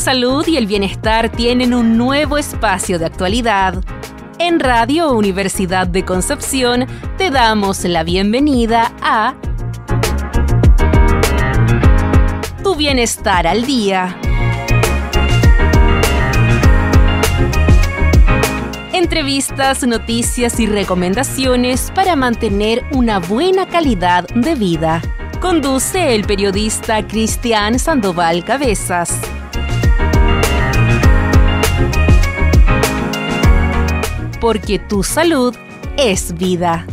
salud y el bienestar tienen un nuevo espacio de actualidad. En Radio Universidad de Concepción te damos la bienvenida a Tu Bienestar al Día. Entrevistas, noticias y recomendaciones para mantener una buena calidad de vida. Conduce el periodista Cristian Sandoval Cabezas. Porque tu salud es vida.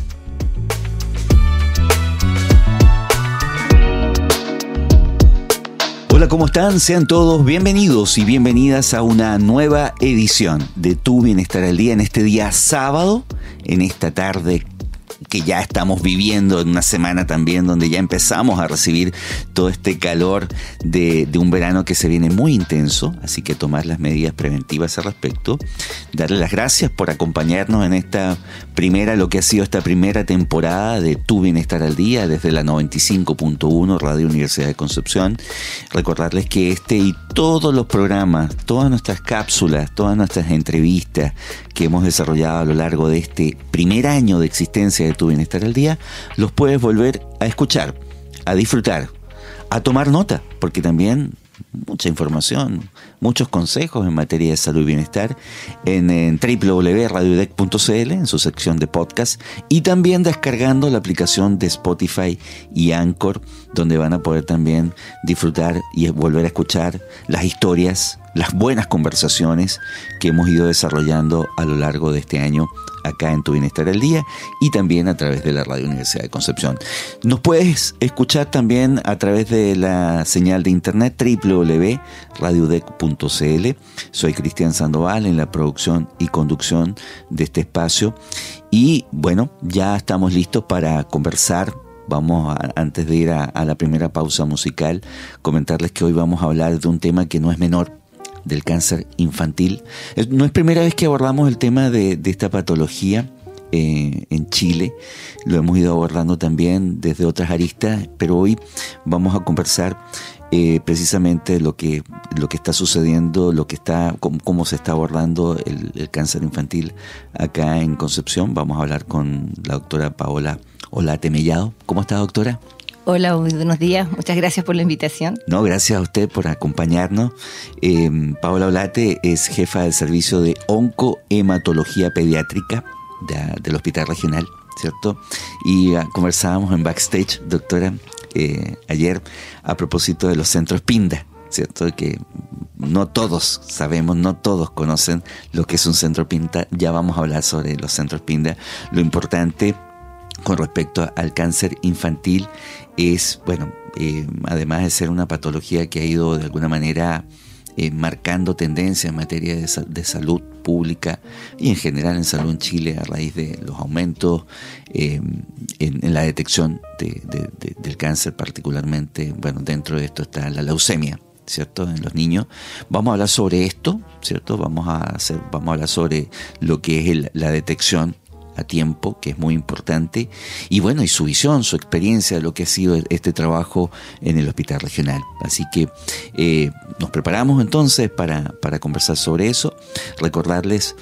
Hola, ¿cómo están? Sean todos bienvenidos y bienvenidas a una nueva edición de Tu Bienestar al Día en este día sábado, en esta tarde que ya estamos viviendo en una semana también donde ya empezamos a recibir todo este calor de, un verano que se viene muy intenso, así que tomar las medidas preventivas al respecto. Darle las gracias por acompañarnos en esta primera, lo que ha sido esta primera temporada de Tu Bienestar al Día desde la 95.1 Radio Universidad de Concepción. Recordarles que este y todos los programas, todas nuestras cápsulas, todas nuestras entrevistas que hemos desarrollado a lo largo de este primer año de existencia de tu bienestar al día, los puedes volver a escuchar, a disfrutar, a tomar nota, porque también mucha información, muchos consejos en materia de salud y bienestar en, en www.radiodec.cl en su sección de podcast y también descargando la aplicación de Spotify y Anchor donde van a poder también disfrutar y volver a escuchar las historias, las buenas conversaciones que hemos ido desarrollando a lo largo de este año acá en Tu Bienestar al Día y también a través de la Radio Universidad de Concepción. Nos puedes escuchar también a través de la señal de internet www.radiodec.cl. Soy Cristian Sandoval en la producción y conducción de este espacio y bueno, ya estamos listos para conversar vamos antes de ir a, la primera pausa musical, comentarles que hoy vamos a hablar de un tema que no es menor, del cáncer infantil. No es primera vez que abordamos el tema de, esta patología. Eh, en Chile. Lo hemos ido abordando también desde otras aristas, pero hoy vamos a conversar eh, precisamente lo que, lo que está sucediendo, lo que está, cómo, se está abordando el, cáncer infantil acá en Concepción. Vamos a hablar con la doctora Paola Olate Mellado. ¿Cómo está, doctora? Hola, buenos días. Muchas gracias por la invitación. No, gracias a usted por acompañarnos. Eh, Paola Olate es jefa del servicio de oncohematología pediátrica del Hospital Regional, ¿cierto? Y ah, conversábamos en backstage, doctora, eh, ayer a propósito de los centros PINDA, ¿cierto? Que no todos sabemos, no todos conocen lo que es un centro PINDA. Ya vamos a hablar sobre los centros PINDA. Lo importante con respecto al cáncer infantil es, bueno, eh, además de ser una patología que ha ido de alguna manera eh, marcando tendencia en materia de, salud pública y en general en salud en Chile a raíz de los aumentos eh, en, la detección del cáncer particularmente, bueno, dentro de esto está la leucemia. ¿Cierto? En los niños. Vamos a hablar sobre esto, ¿cierto? Vamos a hacer, vamos a hablar sobre lo que es la detección a tiempo, que es muy importante, y bueno, y su visión, su experiencia, lo que ha sido este trabajo en el hospital regional. Así que eh, nos preparamos entonces para, para conversar sobre eso, recordarles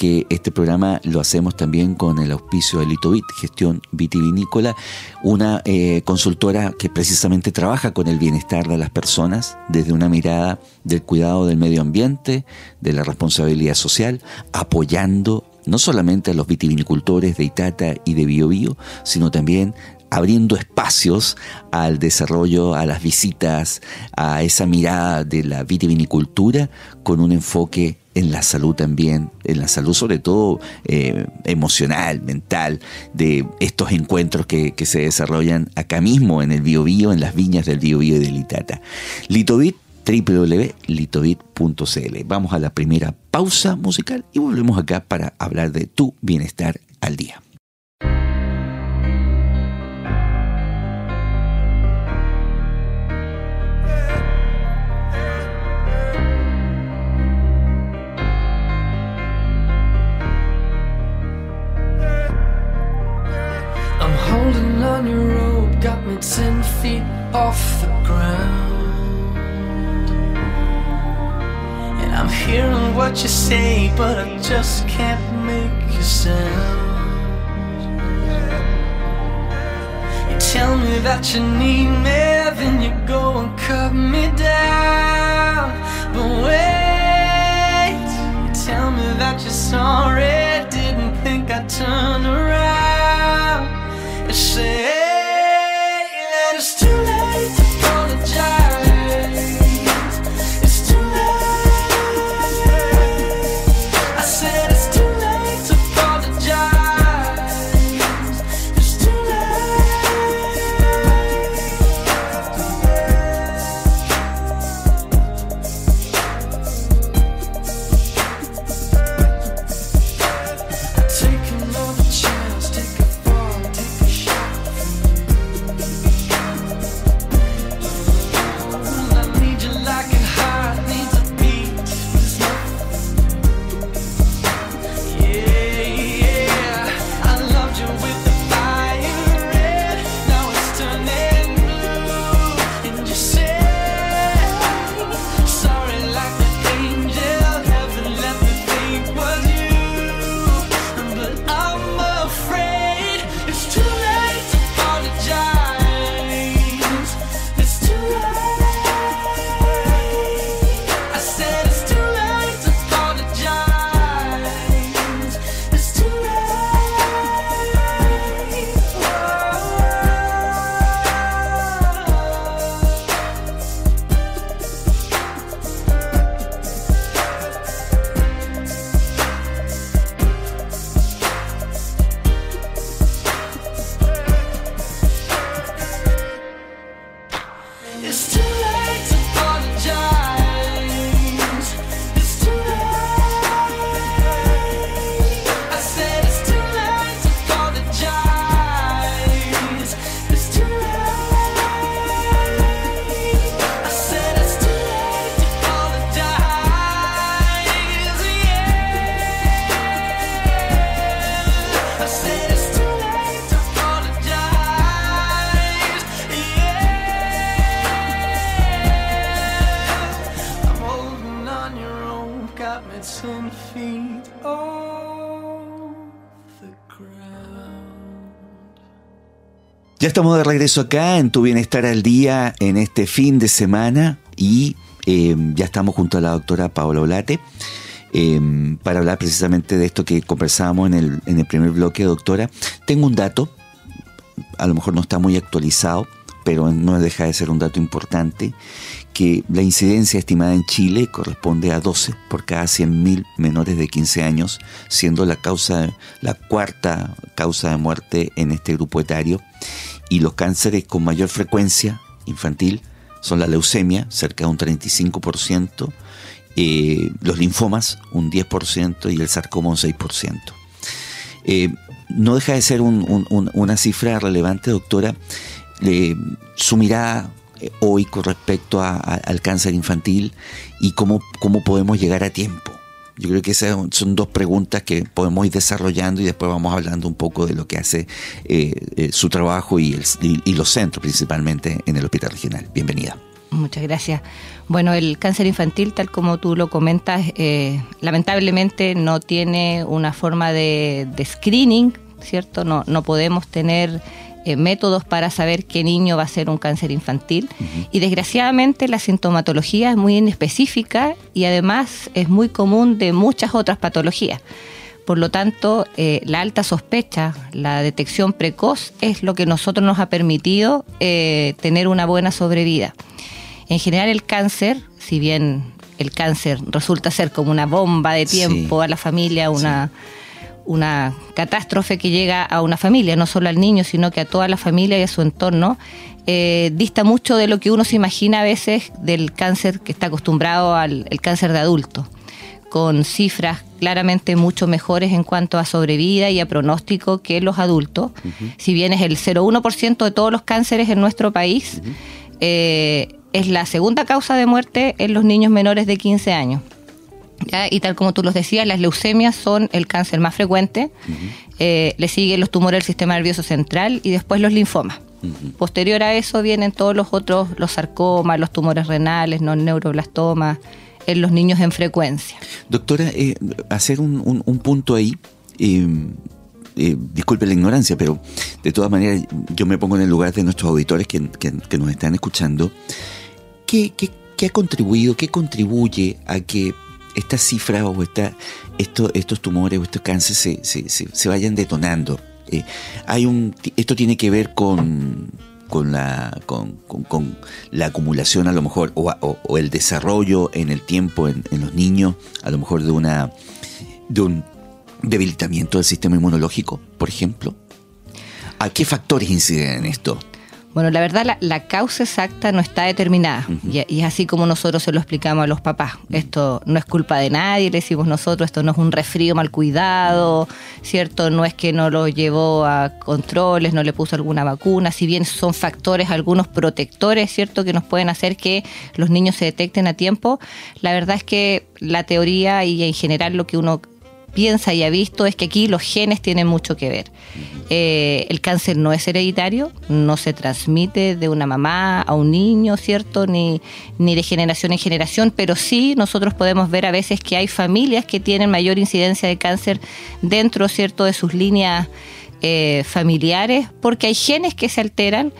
que este programa lo hacemos también con el auspicio de Litovit, gestión vitivinícola, una eh, consultora que precisamente trabaja con el bienestar de las personas desde una mirada del cuidado del medio ambiente, de la responsabilidad social, apoyando no solamente a los vitivinicultores de Itata y de Biobío, sino también abriendo espacios al desarrollo, a las visitas, a esa mirada de la vitivinicultura con un enfoque en la salud también, en la salud sobre todo eh, emocional, mental, de estos encuentros que, se desarrollan acá mismo en el Biobío, en las viñas del Biobío y del Itata. Litovit www.litovit.cl. Vamos a la primera pausa musical y volvemos acá para hablar de tu bienestar al día. I'm holding on your rope, got me ten feet off the ground. What you say, but I just can't make you sound. You tell me that you need me, then you go and cut me down. But wait, you tell me that you're sorry, didn't think I'd turn around. You say Ya estamos de regreso acá en Tu Bienestar al Día en este fin de semana y eh, ya estamos junto a la doctora Paola Olate eh, para hablar precisamente de esto que conversábamos en el, en el primer bloque, doctora. Tengo un dato, a lo mejor no está muy actualizado, pero no deja de ser un dato importante, que la incidencia estimada en Chile corresponde a 12 por cada 100.000 menores de 15 años, siendo la causa la cuarta causa de muerte en este grupo etario y los cánceres con mayor frecuencia infantil son la leucemia, cerca de un 35%, eh, los linfomas un 10% y el sarcoma un 6%. Eh, no deja de ser un- un- un- una cifra relevante, doctora, eh, su mirada hoy con respecto a- al cáncer infantil y cómo, cómo podemos llegar a tiempo. Yo creo que esas son dos preguntas que podemos ir desarrollando y después vamos hablando un poco de lo que hace eh, eh, su trabajo y, el- y los centros principalmente en el Hospital Regional. Bienvenida. Muchas gracias. Bueno, el cáncer infantil, tal como tú lo comentas, eh, lamentablemente no tiene una forma de, de screening, ¿cierto? No, no podemos tener eh, métodos para saber qué niño va a ser un cáncer infantil. Y desgraciadamente la sintomatología es muy inespecífica y además es muy común de muchas otras patologías. Por lo tanto, eh, la alta sospecha, la detección precoz es lo que nosotros nos ha permitido eh, tener una buena sobrevida. En general el cáncer, si bien el cáncer resulta ser como una bomba de tiempo Sí. a la familia, una, una catástrofe que llega a una familia, no solo al niño, sino que a toda la familia y a su entorno, eh, dista mucho de lo que uno se imagina a veces del cáncer que está acostumbrado al el cáncer de adulto, con cifras claramente mucho mejores en cuanto a sobrevida y a pronóstico que los adultos. Si bien es el 0,1% de todos los cánceres en nuestro país, eh, es la segunda causa de muerte en los niños menores de 15 años. ¿Ya? Y tal como tú los decías, las leucemias son el cáncer más frecuente, eh, le siguen los tumores del sistema nervioso central y después los linfomas. Posterior a eso vienen todos los otros, los sarcomas, los tumores renales, los neuroblastomas, en los niños en frecuencia. Doctora, eh, hacer un, un- un punto ahí. eh, eh, disculpe la ignorancia, pero de todas maneras yo me pongo en el lugar de nuestros auditores que, que- que nos están escuchando. ¿Qué, qué, qué ha contribuido, qué contribuye a que estas cifras o esta, esto- estos tumores o estos cánceres se, se- se- vayan detonando? Eh, hay un, esto tiene que ver con, con, la, con, con- la acumulación a lo mejor o el desarrollo en el tiempo en, en los niños, a lo mejor de una de un debilitamiento del sistema inmunológico, por ejemplo. ¿A qué factores inciden en esto? Bueno, la verdad, la, la causa exacta no está determinada. y, y es así como nosotros se lo explicamos a los papás. Esto no es culpa de nadie, le decimos nosotros, esto no es un resfrío mal cuidado, ¿cierto? No es que no lo llevó a controles, no le puso alguna vacuna, si bien son factores, algunos protectores, ¿cierto? Que nos pueden hacer que los niños se detecten a tiempo. La verdad es que la teoría y en general lo que uno piensa y ha visto es que aquí los genes tienen mucho que ver. Eh, el cáncer no es hereditario, no se transmite de una mamá a un niño, ¿cierto? Ni, ni de generación en generación, pero sí nosotros podemos ver a veces que hay familias que tienen mayor incidencia de cáncer dentro, ¿cierto?, de sus líneas eh, familiares, porque hay genes que se alteran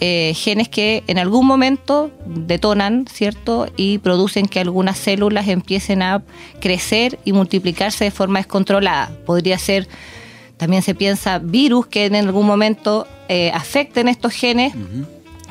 eh, genes que en algún momento detonan, ¿cierto? Y producen que algunas células empiecen a crecer y multiplicarse de forma descontrolada. Podría ser, también se piensa, virus que en algún momento eh, afecten estos genes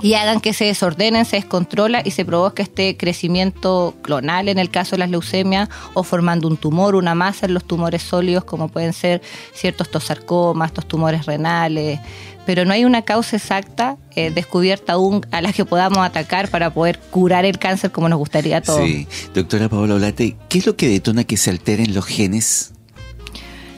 y hagan que se desordenen, se descontrola y se provoque este crecimiento clonal en el caso de las leucemias o formando un tumor, una masa en los tumores sólidos como pueden ser ciertos estos sarcomas, estos tumores renales, pero no hay una causa exacta eh, descubierta aún a la que podamos atacar para poder curar el cáncer como nos gustaría a todos. Sí, doctora Paola Olate, ¿qué es lo que detona que se alteren los genes?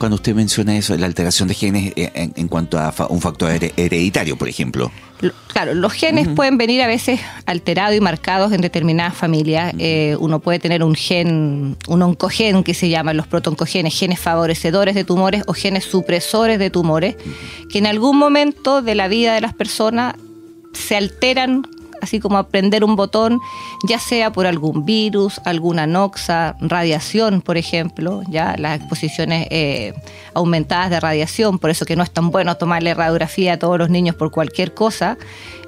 Cuando usted menciona eso, la alteración de genes eh, en, en cuanto a fa- un factor here- hereditario, por ejemplo. Lo- Claro, los genes pueden venir a veces alterados y marcados en determinadas familias. Eh, uno puede tener un gen, un oncogen que se llaman los protoncogenes, genes favorecedores de tumores o genes supresores de tumores, que en algún momento de la vida de las personas se alteran, así como a prender un botón, ya sea por algún virus, alguna noxa, radiación, por ejemplo, ya las exposiciones eh, aumentadas de radiación, por eso que no es tan bueno tomarle radiografía a todos los niños por cualquier cosa.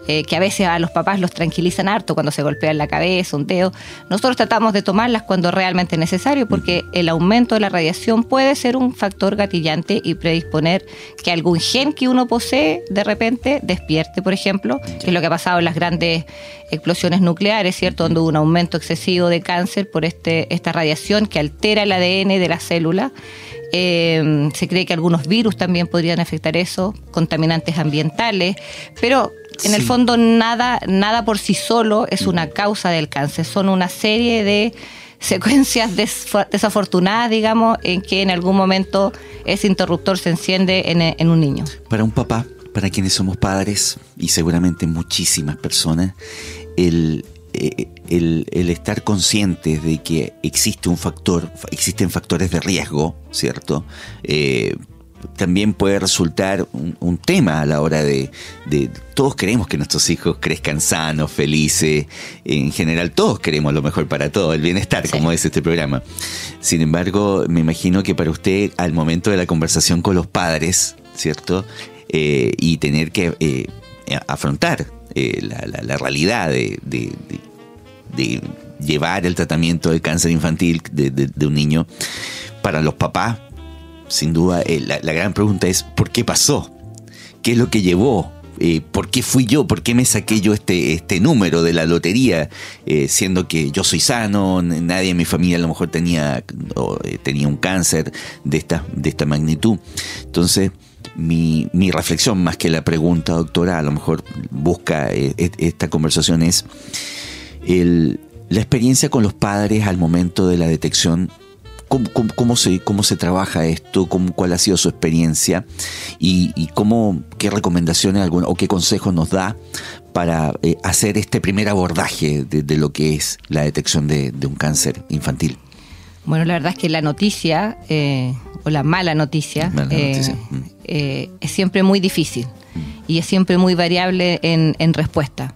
Eh, que a veces a los papás los tranquilizan harto cuando se golpean la cabeza, un dedo. Nosotros tratamos de tomarlas cuando realmente es necesario, porque el aumento de la radiación puede ser un factor gatillante y predisponer que algún gen que uno posee de repente despierte, por ejemplo, que es lo que ha pasado en las grandes explosiones nucleares, ¿cierto? Donde hubo un aumento excesivo de cáncer por este, esta radiación que altera el ADN de la célula. Eh, se cree que algunos virus también podrían afectar eso, contaminantes ambientales, pero en el fondo nada, nada por sí solo es una causa del cáncer, son una serie de secuencias desafortunadas, digamos, en que en algún momento ese interruptor se enciende en, en un niño. Para un papá, para quienes somos padres, y seguramente muchísimas personas, el, eh, el, el estar conscientes de que existe un factor, existen factores de riesgo, ¿cierto? Eh, también puede resultar un, un tema a la hora de, de- Todos queremos que nuestros hijos crezcan sanos, felices. En general, todos queremos lo mejor para todos, el bienestar, Sí. como es este programa. Sin embargo, me imagino que para usted, al momento de la conversación con los padres, ¿cierto? Eh, y tener que eh, afrontar eh, la, la- la realidad de, de- de- de llevar el tratamiento de cáncer infantil de un niño, para los papás, sin duda, eh, la, gran pregunta es, ¿por qué pasó? ¿Qué es lo que llevó? Eh, ¿Por qué fui yo? ¿Por qué me saqué yo este, este número de la lotería? Eh, siendo que yo soy sano, nadie en mi familia a lo mejor tenía, o, tenía un cáncer de esta, de esta magnitud. Entonces, mi, mi reflexión, más que la pregunta, doctora, a lo mejor busca et- esta conversación es el- la experiencia con los padres al momento de la detección. ¿Cómo, cómo- cómo se, cómo se trabaja esto? ¿Cómo, ¿Cuál ha sido su experiencia? ¿Y, y cómo, qué recomendaciones alguna, o qué consejos nos da para eh, hacer este primer abordaje de, de lo que es la detección de, de un cáncer infantil? Bueno, la verdad es que la noticia, eh, o la mala noticia, Mala eh, noticia, mm. es siempre muy difícil y es siempre muy variable en, en respuesta.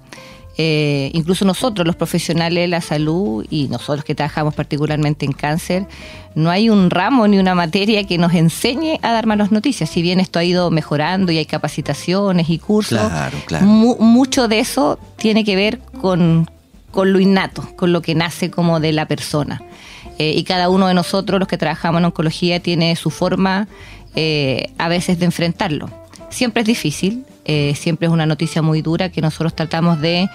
Eh, incluso nosotros, los profesionales de la salud y nosotros que trabajamos particularmente en cáncer, no hay un ramo ni una materia que nos enseñe a dar malas noticias. Si bien esto ha ido mejorando y hay capacitaciones y cursos, mucho de eso tiene que ver con, con lo innato, con lo que nace como de la persona. Eh, y cada uno de nosotros, los que trabajamos en oncología, tiene su forma eh, a veces de enfrentarlo. Siempre es difícil, eh, siempre es una noticia muy dura que nosotros tratamos de,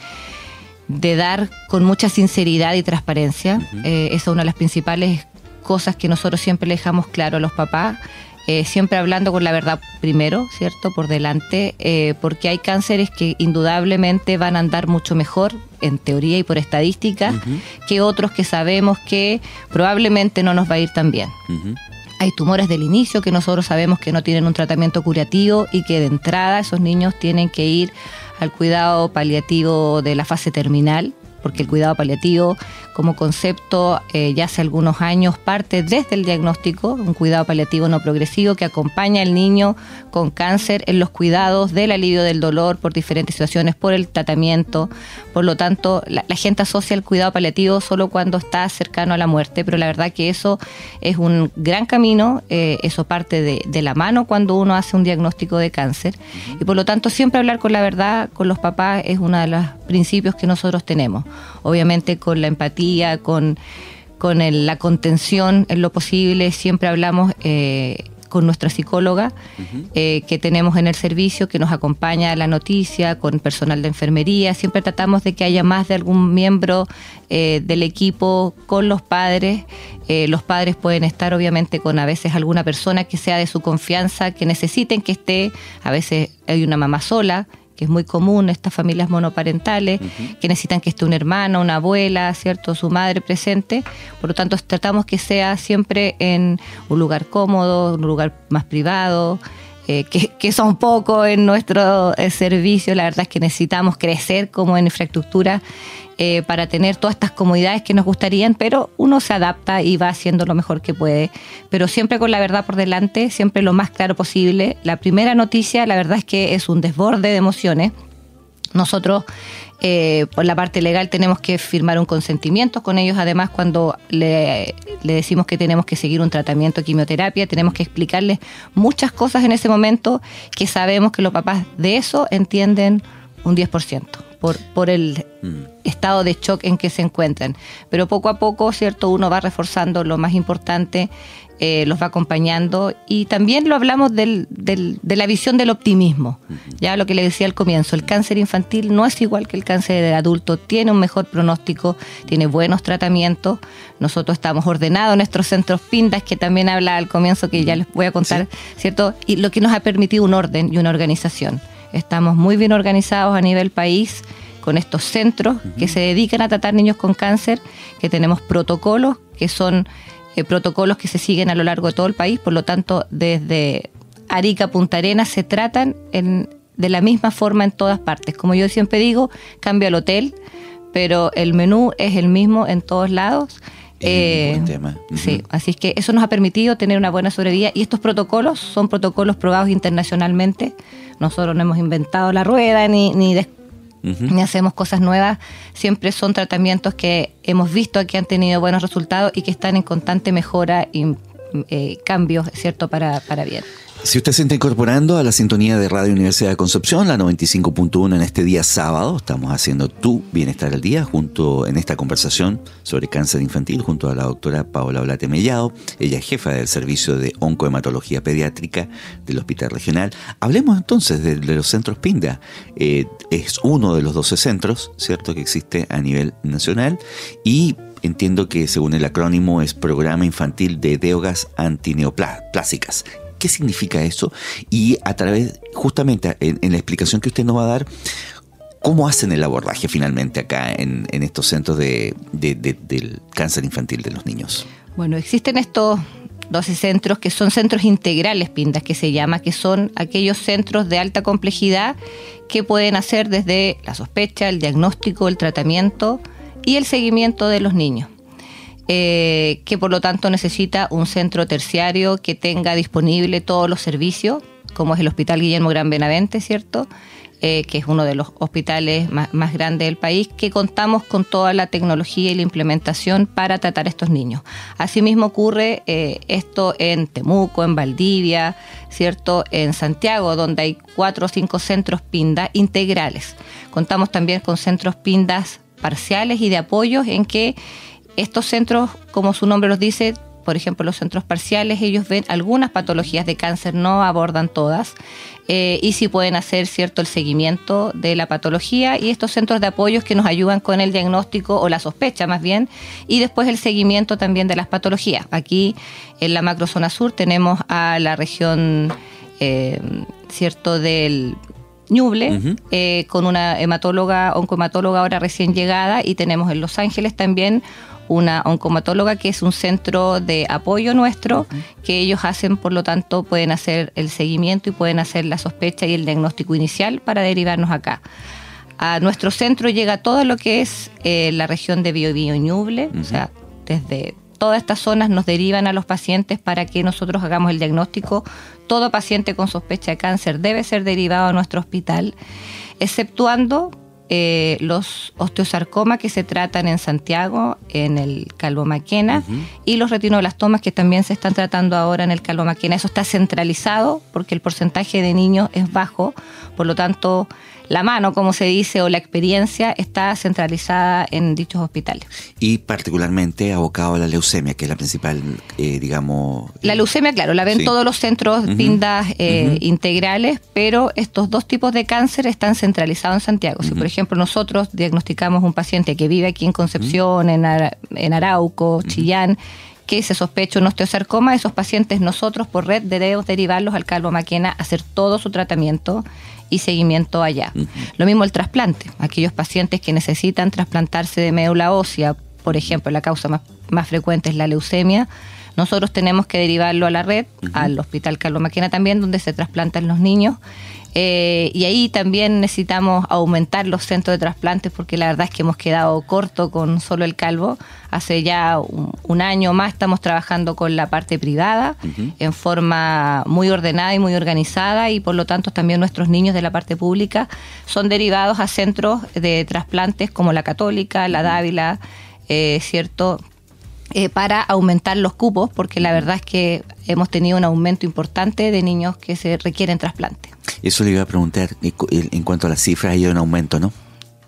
de dar con mucha sinceridad y transparencia. esa es una de las principales cosas que nosotros siempre le dejamos claro a los papás. siempre hablando con la verdad primero, ¿cierto? Por delante, porque hay cánceres que indudablemente van a andar mucho mejor en teoría y por estadística, que otros que sabemos que probablemente no nos va a ir tan bien. Hay tumores del inicio que nosotros sabemos que no tienen un tratamiento curativo y que de entrada esos niños tienen que ir al cuidado paliativo de la fase terminal porque el cuidado paliativo como concepto eh, ya hace algunos años parte desde el diagnóstico, un cuidado paliativo no progresivo que acompaña al niño con cáncer en los cuidados del alivio del dolor por diferentes situaciones, por el tratamiento. Por lo tanto, la, gente asocia el cuidado paliativo solo cuando está cercano a la muerte, pero la verdad que eso es un gran camino, eh, eso parte de, de, la mano cuando uno hace un diagnóstico de cáncer. Y por lo tanto, siempre hablar con la verdad con los papás es uno de los principios que nosotros tenemos obviamente con la empatía, con, con la contención en lo posible. Siempre hablamos eh, con nuestra psicóloga eh, que tenemos en el servicio, que nos acompaña a la noticia, con personal de enfermería. Siempre tratamos de que haya más de algún miembro eh, del equipo con los padres. los padres pueden estar obviamente con a veces alguna persona que sea de su confianza, que necesiten que esté. A veces hay una mamá sola que es muy común, estas familias monoparentales, que necesitan que esté un hermano, una abuela, ¿cierto? Su madre presente. Por lo tanto, tratamos que sea siempre en un lugar cómodo, un lugar más privado, eh, que, que, son pocos en nuestro eh, servicio. La verdad es que necesitamos crecer como en infraestructura eh, para tener todas estas comodidades que nos gustarían, pero uno se adapta y va haciendo lo mejor que puede. Pero siempre con la verdad por delante, siempre lo más claro posible. La primera noticia, la verdad es que es un desborde de emociones. Nosotros eh, por la parte legal tenemos que firmar un consentimiento con ellos. Además, cuando le, decimos que tenemos que seguir un tratamiento de quimioterapia, tenemos que explicarles muchas cosas en ese momento que sabemos que los papás de eso entienden un 10% por, por el mm. estado de shock en que se encuentran. Pero poco a poco, ¿cierto? Uno va reforzando lo más importante, eh, los va acompañando y también lo hablamos del, del, de la visión del optimismo. Ya lo que le decía al comienzo, el cáncer infantil no es igual que el cáncer de adulto, tiene un mejor pronóstico, tiene buenos tratamientos. Nosotros estamos ordenados en nuestros centros PINDAS, que también habla al comienzo, que ya les voy a contar, ¿cierto? Y lo que nos ha permitido un orden y una organización. Estamos muy bien organizados a nivel país con estos centros que se dedican a tratar niños con cáncer, que tenemos protocolos que son eh, protocolos que se siguen a lo largo de todo el país, por lo tanto desde Arica, Punta Arenas se tratan de la misma forma en todas partes. Como yo siempre digo, cambia el hotel, pero el menú es el mismo en todos lados. Eh, Sí, así es que eso nos ha permitido tener una buena sobrevida y estos protocolos son protocolos probados internacionalmente. Nosotros no hemos inventado la rueda ni, ni, ni hacemos cosas nuevas. Siempre son tratamientos que hemos visto que han tenido buenos resultados y que están en constante mejora y eh, cambios, ¿cierto?, para, para bien. Si usted se está incorporando a la sintonía de Radio Universidad de Concepción, la 95.1 en este día sábado, estamos haciendo tu bienestar al día junto en esta conversación sobre cáncer infantil junto a la doctora Paola Blate Mellado. Ella es jefa del servicio de oncohematología pediátrica del Hospital Regional. Hablemos entonces de, los centros PINDA. Eh, es uno de los 12 centros, ¿cierto?, que existe a nivel nacional y entiendo que según el acrónimo es Programa Infantil de Deogas Antineoplásicas. ¿Qué significa eso? Y a través, justamente en, la explicación que usted nos va a dar, ¿cómo hacen el abordaje finalmente acá en, estos centros de, del cáncer infantil de los niños? Bueno, existen estos 12 centros que son centros integrales, Pindas, que se llama, que son aquellos centros de alta complejidad que pueden hacer desde la sospecha, el diagnóstico, el tratamiento y el seguimiento de los niños. Eh, que por lo tanto necesita un centro terciario que tenga disponible todos los servicios, como es el Hospital Guillermo Gran Benavente, ¿cierto? eh, que es uno de los hospitales más, grandes del país, que contamos con toda la tecnología y la implementación para tratar a estos niños. Asimismo ocurre eh, esto en Temuco, en Valdivia, ¿cierto? En Santiago, donde hay cuatro o cinco centros PINDA integrales. Contamos también con centros PINDAS parciales y de apoyos en que estos centros, como su nombre los dice, por ejemplo, los centros parciales, ellos ven algunas patologías de cáncer, no abordan todas, eh, y sí pueden hacer cierto el seguimiento de la patología y estos centros de apoyos que nos ayudan con el diagnóstico o la sospecha más bien, y después el seguimiento también de las patologías. Aquí en la macrozona sur tenemos a la región, eh, cierto, del Ñuble, eh, con una hematóloga, oncohematóloga ahora recién llegada, y tenemos en Los Ángeles también una oncomatóloga que es un centro de apoyo nuestro que ellos hacen, por lo tanto, pueden hacer el seguimiento y pueden hacer la sospecha y el diagnóstico inicial para derivarnos acá. A nuestro centro llega todo lo que es eh, la región de Biobío Ñuble, o sea, desde todas estas zonas nos derivan a los pacientes para que nosotros hagamos el diagnóstico. Todo paciente con sospecha de cáncer debe ser derivado a nuestro hospital, exceptuando eh, los osteosarcomas que se tratan en Santiago, en el Calvo Maquena, y los retinoblastomas que también se están tratando ahora en el Calvo Maquena. Eso está centralizado porque el porcentaje de niños es bajo, por lo tanto la mano, como se dice, o la experiencia está centralizada en dichos hospitales. Y particularmente abocado a la leucemia, que es la principal, eh, digamos... La leucemia, claro, la ven todos los centros PINDAS eh, integrales, pero estos dos tipos de cáncer están centralizados en Santiago. Si, por ejemplo, nosotros diagnosticamos un paciente que vive aquí en Concepción, en, en Arauco, Chillán, que se sospecha un osteosarcoma, esos pacientes nosotros por red debemos derivarlos al Calvo Maquena, hacer todo su tratamiento y seguimiento allá. Lo mismo el trasplante, aquellos pacientes que necesitan trasplantarse de médula ósea, por ejemplo, la causa más, más frecuente es la leucemia, nosotros tenemos que derivarlo a la red, al Hospital Carlos Maquena también, donde se trasplantan los niños. Eh, y ahí también necesitamos aumentar los centros de trasplantes porque la verdad es que hemos quedado corto con solo el calvo. Hace ya un, año más estamos trabajando con la parte privada en forma muy ordenada y muy organizada y por lo tanto también nuestros niños de la parte pública son derivados a centros de trasplantes como la Católica, la Dávila, eh, ¿cierto? Eh, para aumentar los cupos, porque la verdad es que hemos tenido un aumento importante de niños que se requieren trasplante. Eso le iba a preguntar, en cuanto a las cifras, hay un aumento, ¿no?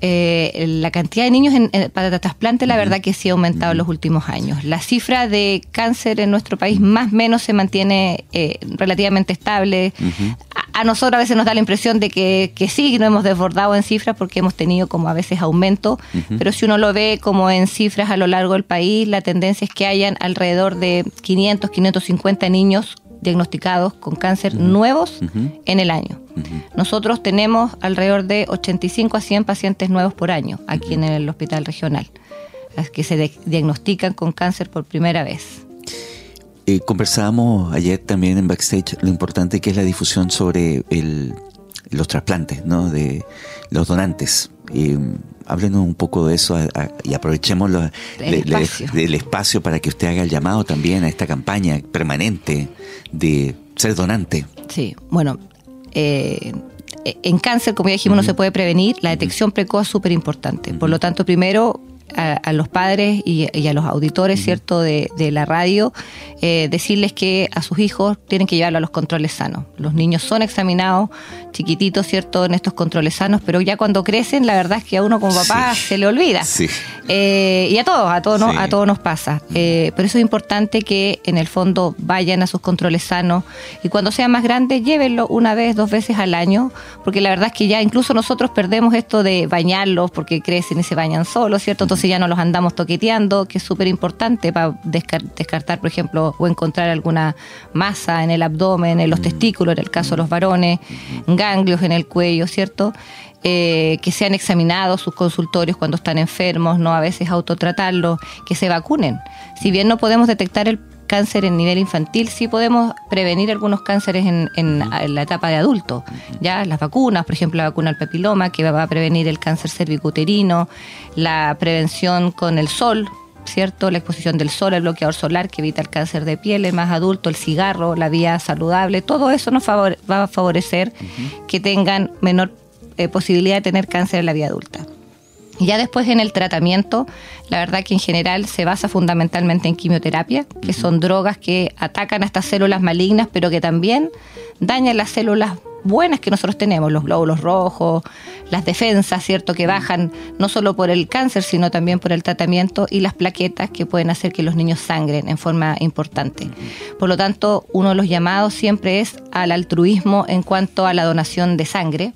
Eh, la cantidad de niños en, para trasplante, la verdad que sí ha aumentado en los últimos años. La cifra de cáncer en nuestro país más o menos se mantiene relativamente estable. A nosotros a veces nos da la impresión de que, que sí, no hemos desbordado en cifras porque hemos tenido como a veces aumento, pero si uno lo ve como en cifras a lo largo del país, la tendencia es que hayan alrededor de 500, 550 niños diagnosticados con cáncer nuevos en el año. Nosotros tenemos alrededor de 85 a 100 pacientes nuevos por año aquí en el hospital regional, que se diagnostican con cáncer por primera vez. Eh, conversábamos ayer también en backstage lo importante que es la difusión sobre el, los trasplantes, ¿no? De los donantes. Eh, háblenos un poco de eso y aprovechemos del espacio para que usted haga el llamado también a esta campaña permanente de ser donante. Sí, bueno, eh, en cáncer, como ya dijimos, no se puede prevenir. La detección precoz es súper importante. Por lo tanto, primero a, los padres y, a los auditores, ¿cierto?, de, la radio, eh, decirles que a sus hijos tienen que llevarlo a los controles sanos. Los niños son examinados chiquititos, ¿cierto?, en estos controles sanos, pero ya cuando crecen, la verdad es que a uno como papá se le olvida. Eh, y a todos, a todos, a todos nos pasa. Eh, pero eso es importante que en el fondo vayan a sus controles sanos y cuando sean más grandes, llévenlo una vez, dos veces al año, porque la verdad es que ya incluso nosotros perdemos esto de bañarlos porque crecen y se bañan solos, ¿cierto? Entonces ya no los andamos toqueteando, que es súper importante para descartar, por ejemplo, o encontrar alguna masa en el abdomen, en los testículos, en el caso de los varones, ganglios en el cuello, ¿cierto? Eh, que sean examinados sus consultorios cuando están enfermos, no a veces autotratarlos, que se vacunen. Si bien no podemos detectar el cáncer en nivel infantil, sí podemos prevenir algunos cánceres en, la etapa de adulto. Ya las vacunas, por ejemplo, la vacuna al papiloma, que va a prevenir el cáncer cervicuterino, la prevención con el sol, ¿cierto? La exposición del sol, el bloqueador solar que evita el cáncer de piel, el más adulto, el cigarro, la vía saludable, todo eso nos va a favorecer que tengan menor eh, posibilidad de tener cáncer en la vida adulta. Y ya después en el tratamiento, la verdad que en general se basa fundamentalmente en quimioterapia, que son drogas que atacan a estas células malignas, pero que también dañan las células buenas que nosotros tenemos, los glóbulos rojos, las defensas, ¿cierto? Que bajan no solo por el cáncer, sino también por el tratamiento y las plaquetas que pueden hacer que los niños sangren en forma importante. Por lo tanto, uno de los llamados siempre es al altruismo en cuanto a la donación de sangre.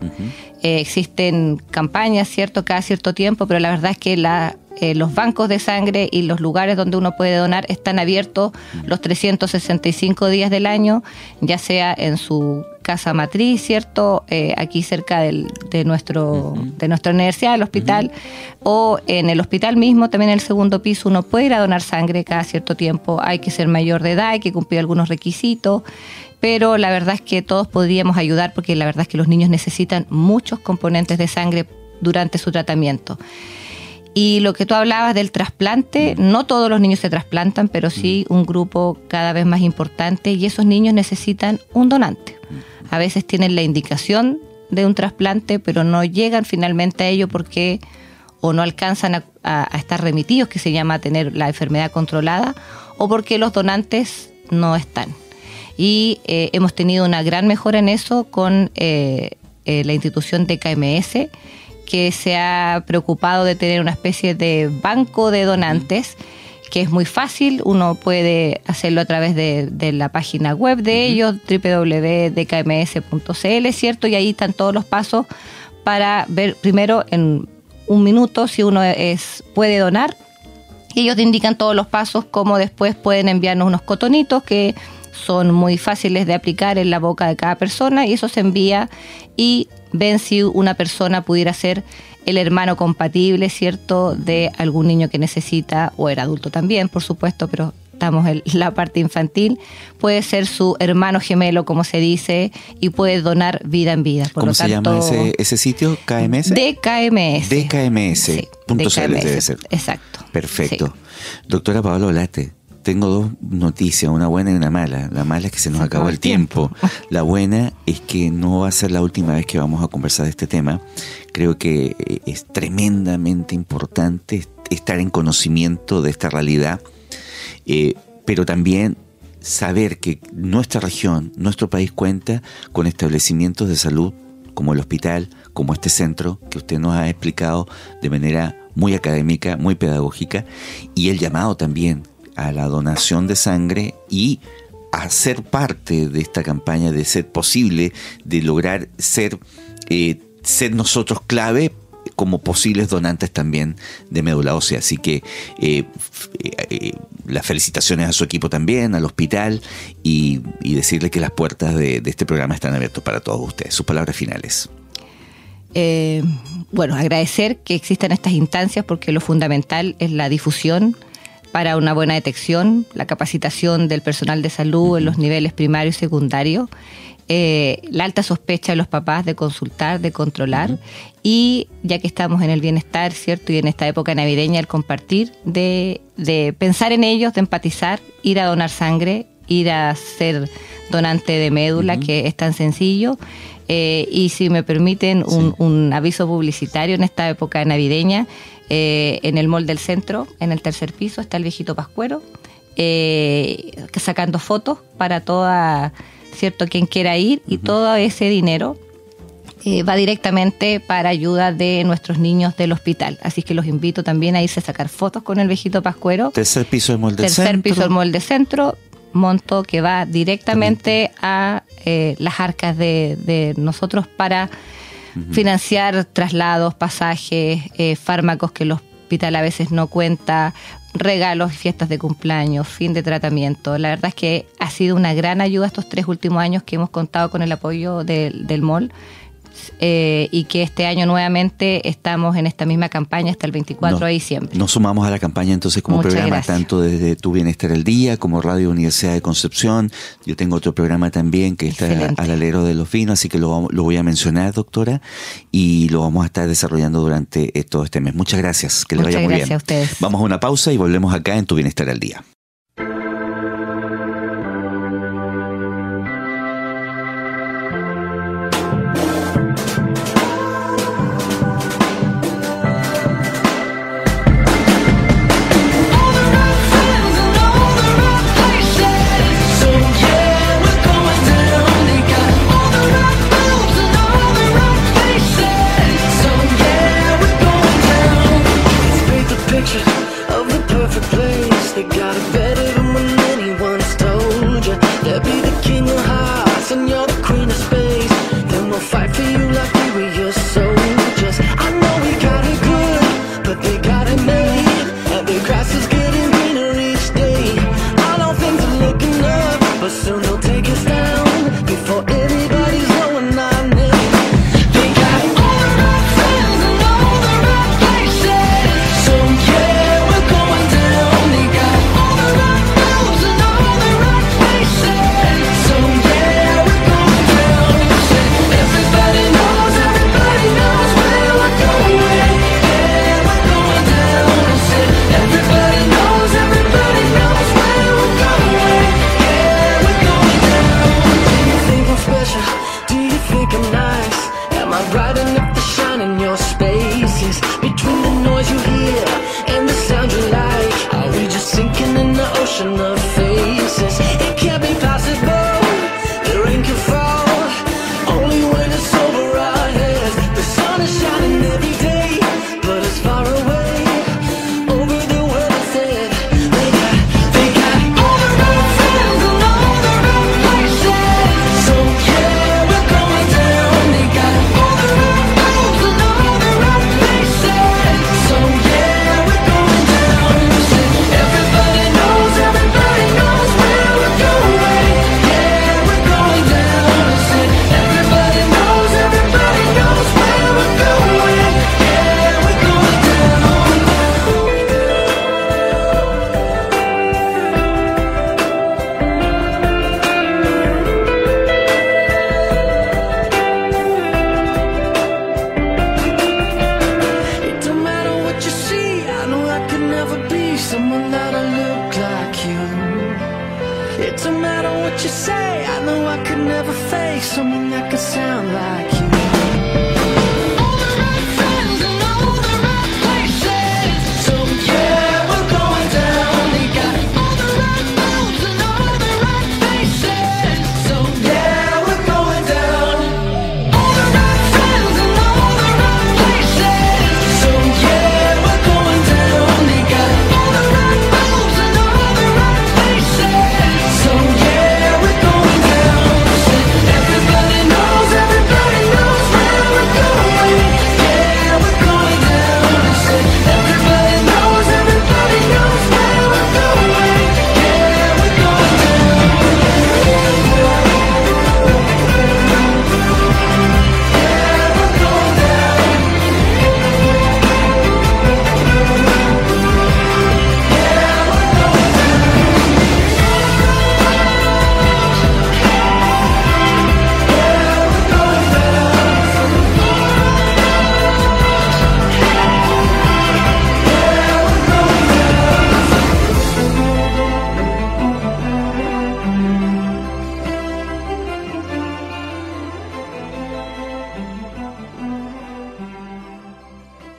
Eh, existen campañas, ¿cierto? Cada cierto tiempo, pero la verdad es que la eh, los bancos de sangre y los lugares donde uno puede donar están abiertos los 365 días del año, ya sea en su casa matriz, ¿cierto? Eh, aquí cerca del, de, nuestro, de nuestra universidad, el hospital, o en el hospital mismo, también en el segundo piso, uno puede ir a donar sangre cada cierto tiempo. Hay que ser mayor de edad, hay que cumplir algunos requisitos pero la verdad es que todos podríamos ayudar porque la verdad es que los niños necesitan muchos componentes de sangre durante su tratamiento. Y lo que tú hablabas del trasplante, mm. no todos los niños se trasplantan, pero sí mm. un grupo cada vez más importante y esos niños necesitan un donante. Mm. A veces tienen la indicación de un trasplante, pero no llegan finalmente a ello porque o no alcanzan a, estar remitidos, que se llama tener la enfermedad controlada, o porque los donantes no están. Y eh, hemos tenido una gran mejora en eso con eh, eh, la institución de KMS, que se ha preocupado de tener una especie de banco de donantes que es muy fácil, uno puede hacerlo a través de, la página web de ellos, www.dkms.cl, ¿cierto? Y ahí están todos los pasos para ver primero en un minuto si uno es, puede donar. Y ellos te indican todos los pasos, como después pueden enviarnos unos cotonitos que son muy fáciles de aplicar en la boca de cada persona y eso se envía y ven si una persona pudiera ser el hermano compatible, ¿cierto?, de algún niño que necesita, o el adulto también, por supuesto, pero estamos en la parte infantil, puede ser su hermano gemelo, como se dice, y puede donar vida en vida. ¿Cómo se llama ese, sitio? ¿KMS? DKMS. DKMS. Sí, punto debe ser. Exacto. Perfecto. Doctora Pablo Olate, tengo dos noticias, una buena y una mala. La mala es que se nos acabó el tiempo. La buena es que no va a ser la última vez que vamos a conversar de este tema. Creo que eh, es tremendamente importante estar en conocimiento de esta realidad, eh, pero también saber que nuestra región, nuestro país cuenta con establecimientos de salud como el hospital, como este centro que usted nos ha explicado de manera muy académica, muy pedagógica, y el llamado también a la donación de sangre y a ser parte de esta campaña, de ser posible, de lograr ser, eh, ser nosotros clave como posibles donantes también de médula ósea. Así que eh, eh, las felicitaciones a su equipo también, al hospital y, decirle que las puertas de, este programa están abiertas para todos ustedes. Sus palabras finales. bueno, agradecer que existan estas instancias porque lo fundamental es la difusión para una buena detección, la capacitación del personal de salud en los niveles primario y secundario, eh, la alta sospecha de los papás de consultar, de controlar y ya que estamos en el bienestar, ¿cierto? Y en esta época navideña, el compartir, de, pensar en ellos, de empatizar, ir a donar sangre, ir a ser donante de médula, que es tan sencillo. Eh, y si me permiten un, un aviso publicitario en esta época navideña, eh, en el mall del centro, en el tercer piso, está el viejito Pascuero, eh, sacando fotos para toda, ¿cierto?, quien quiera ir y todo ese dinero eh, va directamente para ayuda de nuestros niños del hospital. Así que los invito también a irse a sacar fotos con el viejito Pascuero. Tercer piso del mall del centro. Tercer piso del mall del centro, monto que va directamente a las arcas de nosotros para financiar traslados, pasajes, eh, fármacos que el hospital a veces no cuenta, regalos, fiestas de cumpleaños, fin de tratamiento. La verdad es que ha sido una gran ayuda estos tres últimos años que hemos contado con el apoyo del, del MOL eh, y que este año nuevamente estamos en esta misma campaña hasta el 24 de diciembre. Nos sumamos a la campaña entonces como programa, tanto desde Tu Bienestar el Día como Radio Universidad de Concepción. Yo tengo otro programa también que está al alero de los vinos, así que lo, lo, voy a mencionar, doctora, y lo vamos a estar desarrollando durante todo este mes. Muchas gracias, que le vaya muy bien. A ustedes. Vamos a una pausa y volvemos acá en Tu Bienestar al Día.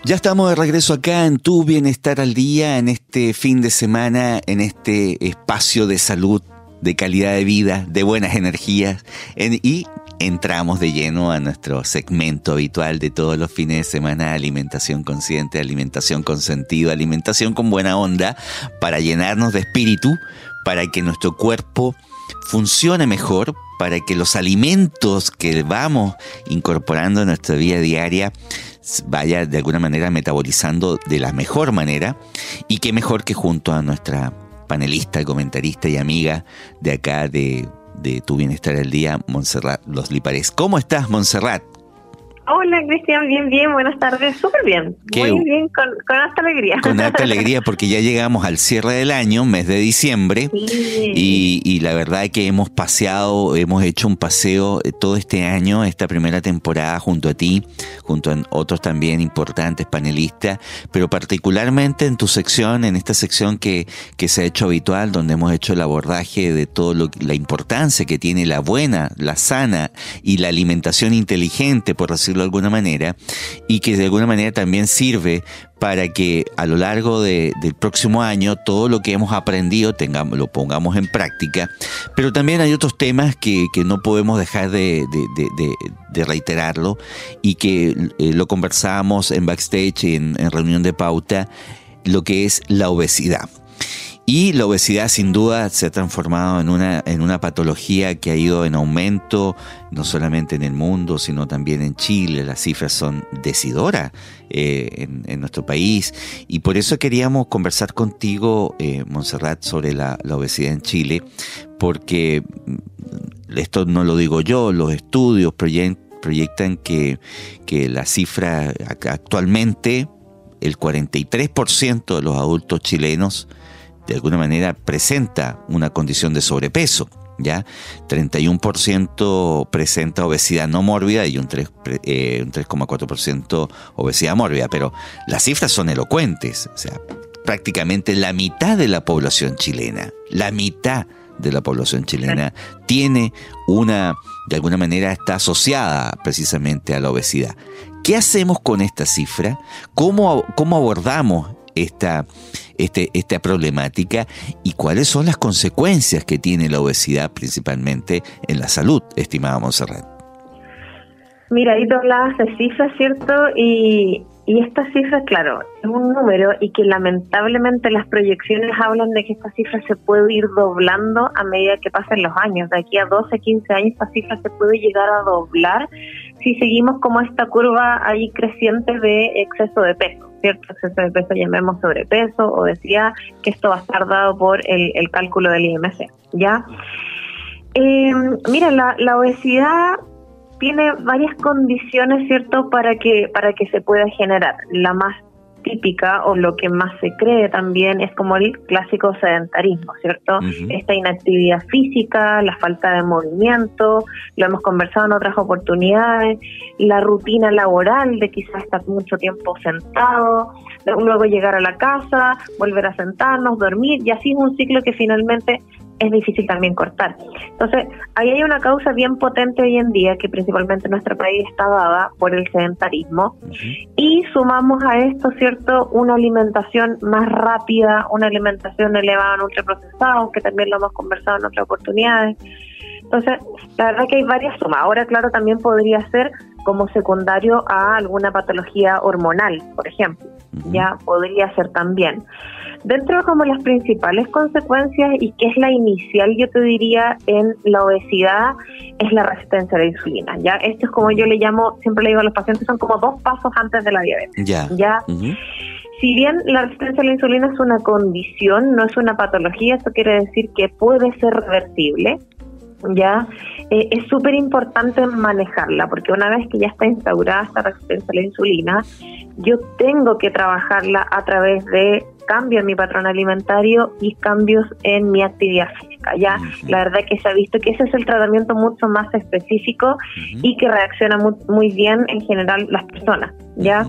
Ya estamos de regreso acá en Tu Bienestar al Día, en este fin de semana, en este espacio de salud, de calidad de vida, de buenas energías. en- y entramos de lleno a nuestro segmento habitual de todos los fines de semana, alimentación consciente, alimentación con sentido, alimentación con buena onda, para llenarnos de espíritu, para que nuestro cuerpo funcione mejor, para que los alimentos que vamos incorporando en nuestra vida diaria vaya de alguna manera metabolizando de la mejor manera y qué mejor que junto a nuestra panelista, comentarista y amiga de acá de, de Tu Bienestar al Día, Montserrat Los Lipares. ¿Cómo estás, Montserrat? Hola Cristian, bien, bien, buenas tardes, súper bien, Qué- muy bien, con, con harta alegría. Con harta alegría porque ya llegamos al cierre del año, mes de diciembre. Sí. Y, y la verdad que hemos paseado, hemos hecho un paseo eh, todo este año, esta primera temporada junto a ti, junto a otros también importantes panelistas, pero particularmente en tu sección, en esta sección que, que se ha hecho habitual, donde hemos hecho el abordaje de todo lo, la importancia que tiene la buena, la sana y la alimentación inteligente, por decirlo de alguna manera, y que de alguna manera también sirve para que a lo largo de- del próximo año todo lo que hemos aprendido tengamos, lo pongamos en práctica. Pero también hay otros temas que, que no podemos dejar de, de- de- reiterarlo y que eh, lo conversamos en backstage, en, en reunión de pauta, lo que es la obesidad. Y la obesidad sin duda se ha transformado en una, en una patología que ha ido en aumento, no solamente en el mundo, sino también en Chile. Las cifras son decidoras eh, en, nuestro país. Y por eso queríamos conversar contigo, eh, Montserrat, sobre la, obesidad en Chile, porque mm, esto no lo digo yo, los estudios proyectan que, que la cifra ac- actualmente, el 43% de los adultos chilenos, de alguna manera presenta una condición de sobrepeso. ¿Ya? 31% presenta obesidad no mórbida y un 3, eh, un 3,4% obesidad mórbida, pero las cifras son elocuentes, o sea, prácticamente la mitad de la población chilena, la mitad de la población chilena tiene una, de alguna manera está asociada precisamente a la obesidad. ¿Qué hacemos con esta cifra? ¿Cómo, cómo abordamos esta, este, esta problemática y cuáles son las consecuencias que tiene la obesidad principalmente en la salud, estimada Monserrat? Mira, ahí tú hablabas de cifras, ¿cierto? Y, y esta cifra, claro, es un número y que lamentablemente las proyecciones hablan de que esta cifra se puede ir doblando a medida que pasen los años. De aquí a 12, 15 años esta cifra se puede llegar a doblar si seguimos como esta curva ahí creciente de exceso de peso, ¿cierto? Exceso de peso llamemos sobrepeso o decía que esto va a estar dado por el, cálculo del IMC, ¿ya? Eh, mira, la, la obesidad tiene varias condiciones, ¿cierto?, para que, para que se pueda generar. La más típica o lo que más se cree también es como el clásico sedentarismo, ¿cierto? Esta inactividad física, la falta de movimiento, lo hemos conversado en otras oportunidades, la rutina laboral de quizás estar mucho tiempo sentado, luego llegar a la casa, volver a sentarnos, dormir, y así es un ciclo que finalmente es difícil también cortar. Entonces, ahí hay una causa bien potente hoy en día que principalmente en nuestro país está dada por el sedentarismo y sumamos a esto, ¿cierto?, una alimentación más rápida, una alimentación elevada en ultraprocesados, que también lo hemos conversado en otras oportunidades. Entonces, la verdad que hay varias sumas. Ahora, claro, también podría ser como secundario a alguna patología hormonal, por ejemplo. Ya podría ser también. Dentro de como las principales consecuencias y que es la inicial, yo te diría, en la obesidad, es la resistencia a la insulina. Ya, esto es como yo le llamo, siempre le digo a los pacientes, son como dos pasos antes de la diabetes. Ya. Ya. Si bien la resistencia a la insulina es una condición, no es una patología, eso quiere decir que puede ser reversible ya eh, es súper importante manejarla porque una vez que ya está instaurada esta resistencia a la insulina, yo tengo que trabajarla a través de cambios en mi patrón alimentario y cambios en mi actividad física. Ya, la verdad que se ha visto que ese es el tratamiento mucho más específico y que reacciona muy, muy, bien en general las personas. Ya.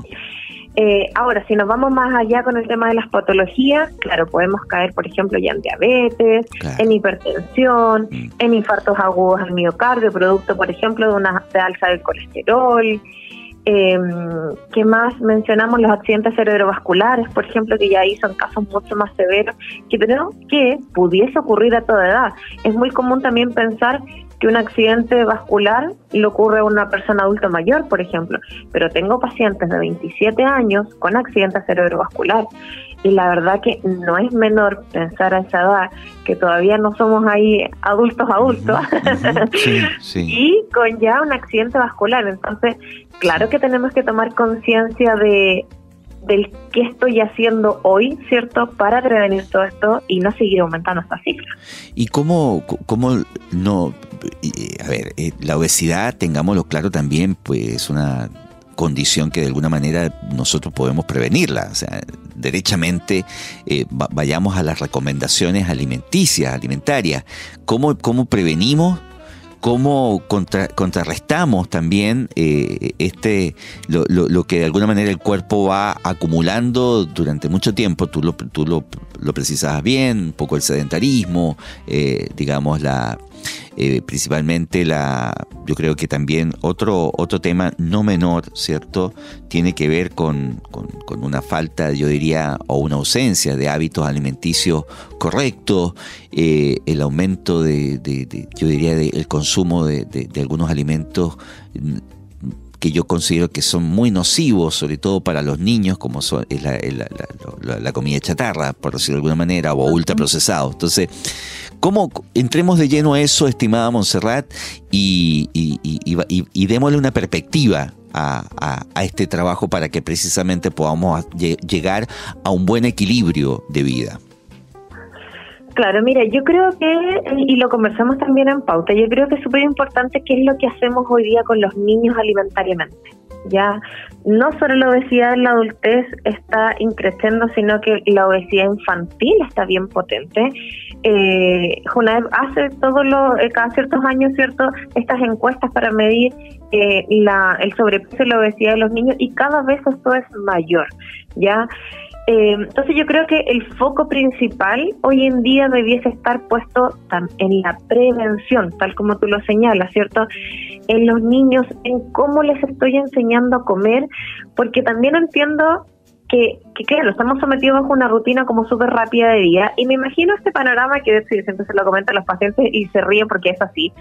Eh, ahora, si nos vamos más allá con el tema de las patologías, claro, podemos caer, por ejemplo, ya en diabetes, en hipertensión, mm. en infartos agudos al miocardio, producto, por ejemplo, de una de alza del colesterol. Eh, ¿Qué más? Mencionamos los accidentes cerebrovasculares, por ejemplo, que ya ahí son casos mucho más severos, que pero que pudiese ocurrir a toda edad. Es muy común también pensar que un accidente vascular le ocurre a una persona adulta mayor, por ejemplo, pero tengo pacientes de 27 años con accidente cerebrovascular y la verdad que no es menor pensar a esa edad que todavía no somos ahí adultos adultos y con ya un accidente vascular. Entonces, claro que tenemos que tomar conciencia de del qué estoy haciendo hoy, ¿cierto?, para prevenir todo esto y no seguir aumentando esta cifra. ¿Y cómo, cómo no a ver, eh, la obesidad, tengámoslo claro también, pues es una condición que de alguna manera nosotros podemos prevenirla. O sea, derechamente eh, vayamos a las recomendaciones alimenticias, alimentarias. ¿Cómo, cómo prevenimos? cómo contrarrestamos también eh, este lo, lo, que de alguna manera el cuerpo va acumulando durante mucho tiempo. Tú lo, tú lo, lo precisas bien, un poco el sedentarismo, digamos, la, eh, principalmente la, yo creo que también otro, otro tema no menor, ¿cierto? Tiene que ver con, con, una falta, yo diría, o una ausencia de hábitos alimenticios correctos, eh, el aumento de, yo diría, del consumo de, algunos alimentos que yo considero que son muy nocivos, sobre todo para los niños, como son, es la, comida chatarra, por decirlo de alguna manera, o ultraprocesados. Entonces, ¿cómo entremos de lleno a eso, estimada Montserrat, y, y, démosle una perspectiva a, este trabajo para que precisamente podamos llegar a un buen equilibrio de vida? Claro, mira, yo creo que, y lo conversamos también en pauta, yo creo que es súper importante qué es lo que hacemos hoy día con los niños alimentariamente. Ya no solo la obesidad en la adultez está increciendo, sino que la obesidad infantil está bien potente. Eh, hace todo lo, eh, cada ciertos años, cierto, estas encuestas para medir eh, la, el sobrepeso y la obesidad de los niños y cada vez esto es mayor. Ya eh, entonces yo creo que el foco principal hoy en día debiese estar puesto en la prevención, tal como tú lo señalas, ¿cierto? En los niños, en cómo les estoy enseñando a comer, porque también entiendo que, que claro, estamos sometidos bajo una rutina como súper rápida de día y me imagino este panorama que siempre se lo comentan los pacientes y se ríen porque es así.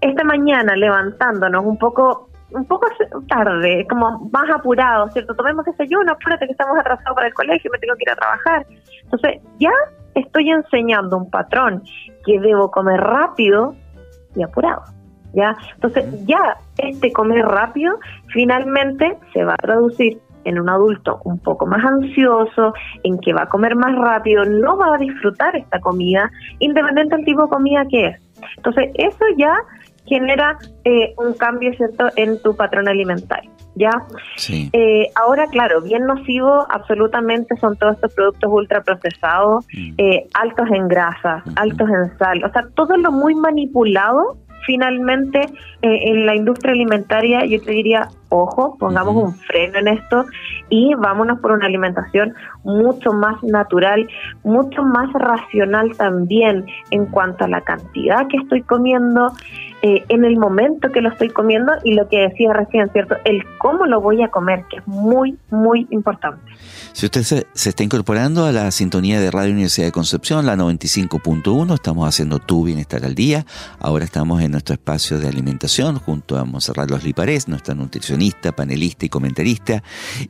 Esta mañana levantándonos un poco un poco tarde, como más apurado, ¿cierto? Tomemos desayuno, apúrate que estamos atrasados para el colegio, me tengo que ir a trabajar. Entonces, ya estoy enseñando un patrón que debo comer rápido y apurado. ¿Ya? Entonces, ya este comer rápido finalmente se va a traducir en un adulto un poco más ansioso, en que va a comer más rápido, no va a disfrutar esta comida, independiente del tipo de comida que es. Entonces, eso ya genera eh, un cambio cierto en tu patrón alimentario. ¿Ya? Eh, ahora, claro, bien nocivo absolutamente son todos estos productos ultraprocesados, mm. eh, altos en grasa, altos en sal, o sea, todo lo muy manipulado finalmente en la industria alimentaria, yo te diría, ojo, pongamos un freno en esto y vámonos por una alimentación mucho más natural, mucho más racional también en cuanto a la cantidad que estoy comiendo, eh, en el momento que lo estoy comiendo y lo que decía recién, ¿cierto? El cómo lo voy a comer, que es muy, muy importante. Si usted se, está incorporando a la sintonía de Radio Universidad de Concepción, la 95.1, estamos haciendo Tu Bienestar al Día. Ahora estamos en nuestro espacio de alimentación junto a Monserrat Los Liparés, nuestra nutricionista, panelista y comentarista.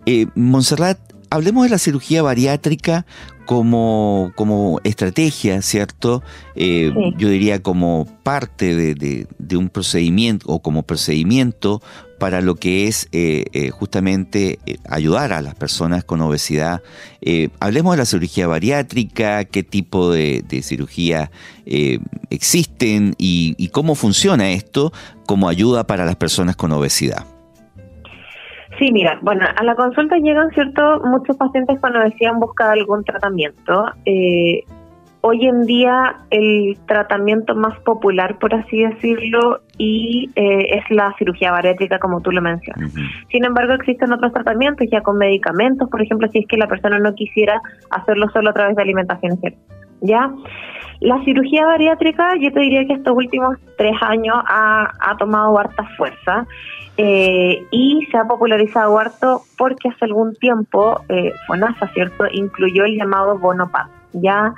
Eh, Monserrat, hablemos de la cirugía bariátrica como, como estrategia, ¿cierto? Eh, yo diría como parte de, de, un procedimiento o como procedimiento para lo que es eh, eh, justamente ayudar a las personas con obesidad. hablemos de la cirugía bariátrica, qué tipo de, de cirugía existen y, y cómo funciona esto como ayuda para las personas con obesidad. Sí, mira, bueno, a la consulta llegan, ¿cierto? Muchos pacientes cuando decían buscar algún tratamiento. Eh, hoy en día el tratamiento más popular, por así decirlo, y eh, es la cirugía bariátrica, como tú lo mencionas. Sin embargo, existen otros tratamientos ya con medicamentos, por ejemplo, si es que la persona no quisiera hacerlo solo a través de alimentación, ¿ya? La cirugía bariátrica, yo te diría que estos últimos tres años ha, ha tomado harta fuerza. Eh, y se ha popularizado harto porque hace algún tiempo eh, FONASA, ¿cierto?, incluyó el llamado bono Ya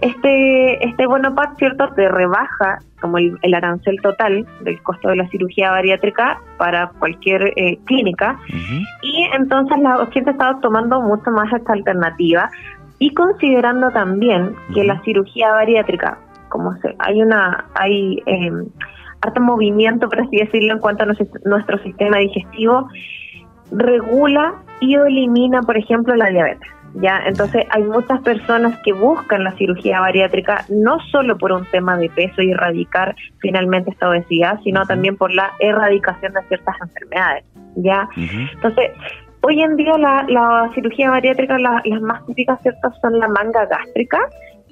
este, este bono ¿cierto?, te rebaja como el, arancel total del costo de la cirugía bariátrica para cualquier eh, clínica y entonces la gente estado tomando mucho más esta alternativa y considerando también que la cirugía bariátrica, como se, hay una, hay eh, harto movimiento, por así decirlo, en cuanto a nuestro sistema digestivo, regula y elimina, por ejemplo, la diabetes. Ya, entonces hay muchas personas que buscan la cirugía bariátrica no solo por un tema de peso y erradicar finalmente esta obesidad, sino también por la erradicación de ciertas enfermedades. Ya, entonces hoy en día la, cirugía bariátrica, las más típicas ciertas son la manga gástrica,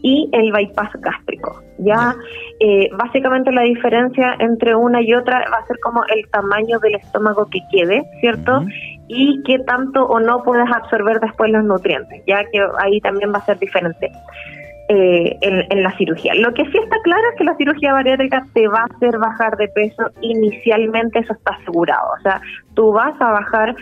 y el bypass gástrico. Ya eh, básicamente la diferencia entre una y otra va a ser como el tamaño del estómago que quede, ¿cierto? Y qué tanto o no puedes absorber después los nutrientes, ya que ahí también va a ser diferente. Eh, en, en, la cirugía. Lo que sí está claro es que la cirugía bariátrica te va a hacer bajar de peso inicialmente, eso está asegurado. O sea, tú vas a bajar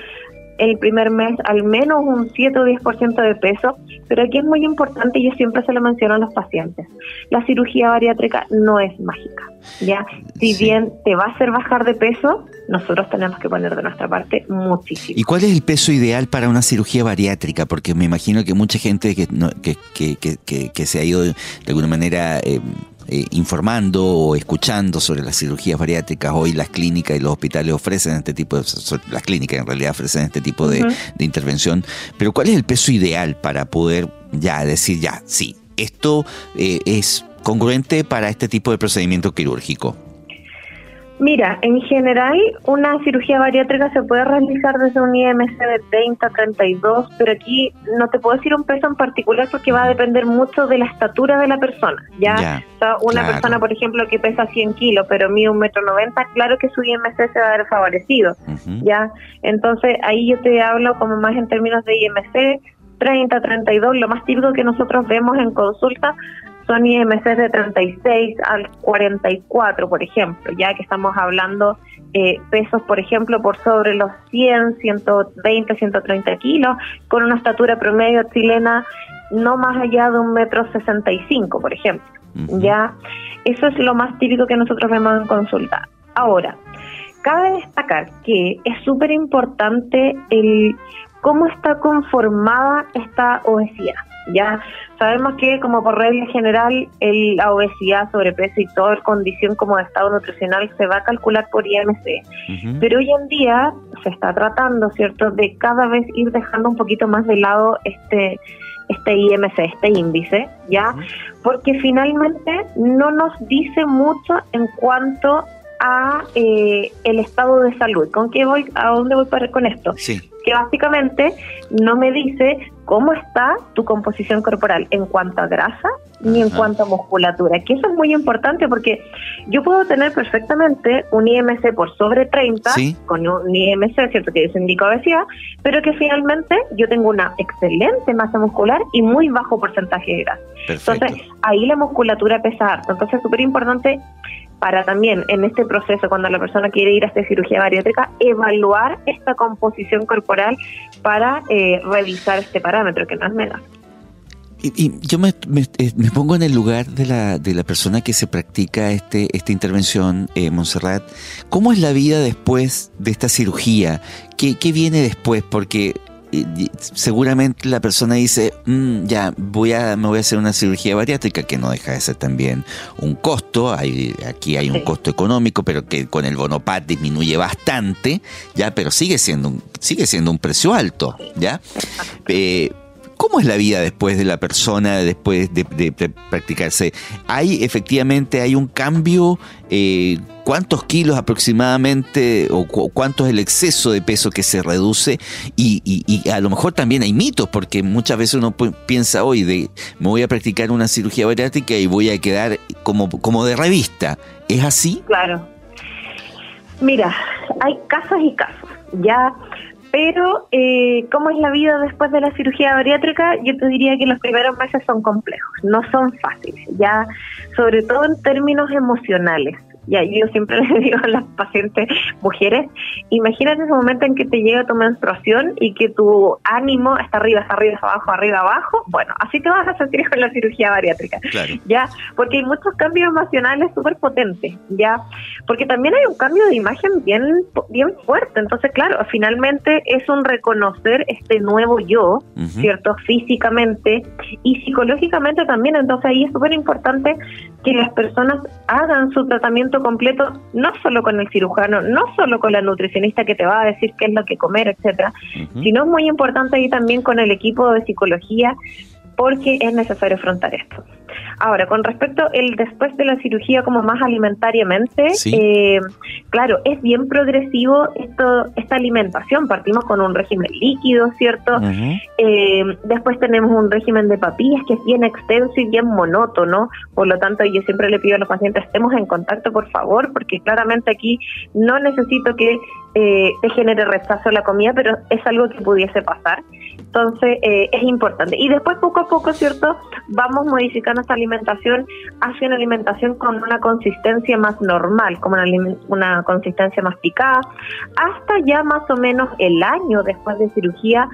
el primer mes al menos un 7 o 10% de peso, pero aquí es muy importante, y yo siempre se lo menciono a los pacientes, la cirugía bariátrica no es mágica, ¿ya? Si bien te va a hacer bajar de peso, nosotros tenemos que poner de nuestra parte muchísimo. ¿Y cuál es el peso ideal para una cirugía bariátrica? Porque me imagino que mucha gente que, que, que, que, se ha ido de alguna manera... Eh, eh, informando o escuchando sobre las cirugías bariátricas. Hoy las clínicas y los hospitales ofrecen este tipo de... Las clínicas en realidad ofrecen este tipo de, de intervención. Pero ¿cuál es el peso ideal para poder ya decir, ya, sí, esto eh, es congruente para este tipo de procedimiento quirúrgico? Mira, en general una cirugía bariátrica se puede realizar desde un IMC de 30 a 32, pero aquí no te puedo decir un peso en particular porque va a depender mucho de la estatura de la persona. Ya, una persona, por ejemplo, que pesa 100 kilos, pero mide un metro 90, claro que su IMC se va a ver favorecido. Ya, entonces ahí yo te hablo como más en términos de IMC 30, 32, lo más típico que nosotros vemos en consulta son IMC de 36 al 44, por ejemplo, ya que estamos hablando eh, pesos, por ejemplo, por sobre los 100, 120, 130 kilos, con una estatura promedio chilena no más allá de un metro 65, por ejemplo. Ya, eso es lo más típico que nosotros vemos en consulta. Ahora, cabe destacar que es súper importante el cómo está conformada esta obesidad. Ya sabemos que como por regla general el, la obesidad, sobrepeso y toda condición como de estado nutricional se va a calcular por IMC. Pero hoy en día se está tratando, ¿cierto?, de cada vez ir dejando un poquito más de lado este este IMC, este índice, ¿ya? Porque finalmente no nos dice mucho en cuanto a eh, el estado de salud. ¿Con qué voy? ¿A dónde voy para con esto? Que básicamente no me dice cómo está tu composición corporal en cuanto a grasa ni en Ajá. cuanto a musculatura, que eso es muy importante porque yo puedo tener perfectamente un IMC por sobre 30, Sí. con un IMC, ¿cierto? Que eso indica obesidad, pero que finalmente yo tengo una excelente masa muscular y muy bajo porcentaje de grasa. Perfecto. Entonces, ahí la musculatura pesa harto. Entonces, es súper importante para también en este proceso, cuando la persona quiere ir a esta cirugía bariátrica, evaluar esta composición corporal para eh, revisar este parámetro, que no es menor. Y, y yo me, eh, me pongo en el lugar de la, de la persona que se practica este, esta intervención, eh, Montserrat. ¿Cómo es la vida después de esta cirugía? ¿Qué, qué viene después? Porque y- seguramente la persona dice, "Mm, ya, voy a, me voy a hacer una cirugía bariátrica, que no deja de ser también un costo. Hay, aquí hay un Sí. costo económico, pero que con el Bonopat disminuye bastante, ya, pero sigue siendo un, sigue siendo un precio alto, ¿ya? Eh, ¿Cómo es la vida después de la persona, después de, practicarse? ¿Hay efectivamente, hay un cambio? Eh, ¿Cuántos kilos aproximadamente o cu- cuánto es el exceso de peso que se reduce? Y, y- a lo mejor también hay mitos, porque muchas veces uno piensa hoy de me voy a practicar una cirugía bariátrica y voy a quedar como, como de revista. ¿Es así? Claro. Mira, hay casos y casos, ya. Pero, eh, ¿cómo es la vida después de la cirugía bariátrica? Yo te diría que los primeros meses son complejos, no son fáciles, ya, sobre todo en términos emocionales. Ya, yo siempre les digo a las pacientes mujeres, imagínate ese momento en que te llega tu menstruación y que tu ánimo está arriba, está arriba, está abajo, arriba, abajo. Bueno, así te vas a sentir con la cirugía bariátrica Claro. ya, porque hay muchos cambios emocionales súper potentes, ya, porque también hay un cambio de imagen bien, bien fuerte, entonces claro, finalmente es un reconocer este nuevo yo. ¿cierto? Físicamente y psicológicamente también, entonces ahí es súper importante que las personas hagan su tratamiento completo, no solo con el cirujano, no solo con la nutricionista que te va a decir qué es lo que comer, etcétera, sino es muy importante ahí también con el equipo de psicología porque es necesario afrontar esto. Ahora, con respecto el después de la cirugía como más alimentariamente, Sí. eh, claro, es bien progresivo esto esta alimentación. Partimos con un régimen líquido, ¿cierto? Eh, después tenemos un régimen de papillas que es bien extenso y bien monótono. Por lo tanto, yo siempre le pido a los pacientes, estemos en contacto, por favor, porque claramente aquí no necesito que eh, te genere rechazo la comida, pero es algo que pudiese pasar. Entonces, eh, es importante. Y después, poco a poco, ¿cierto? Vamos modificando esta alimentación hacia una alimentación con una consistencia más normal, como una, una consistencia más picada, hasta ya más o menos el año después de cirugía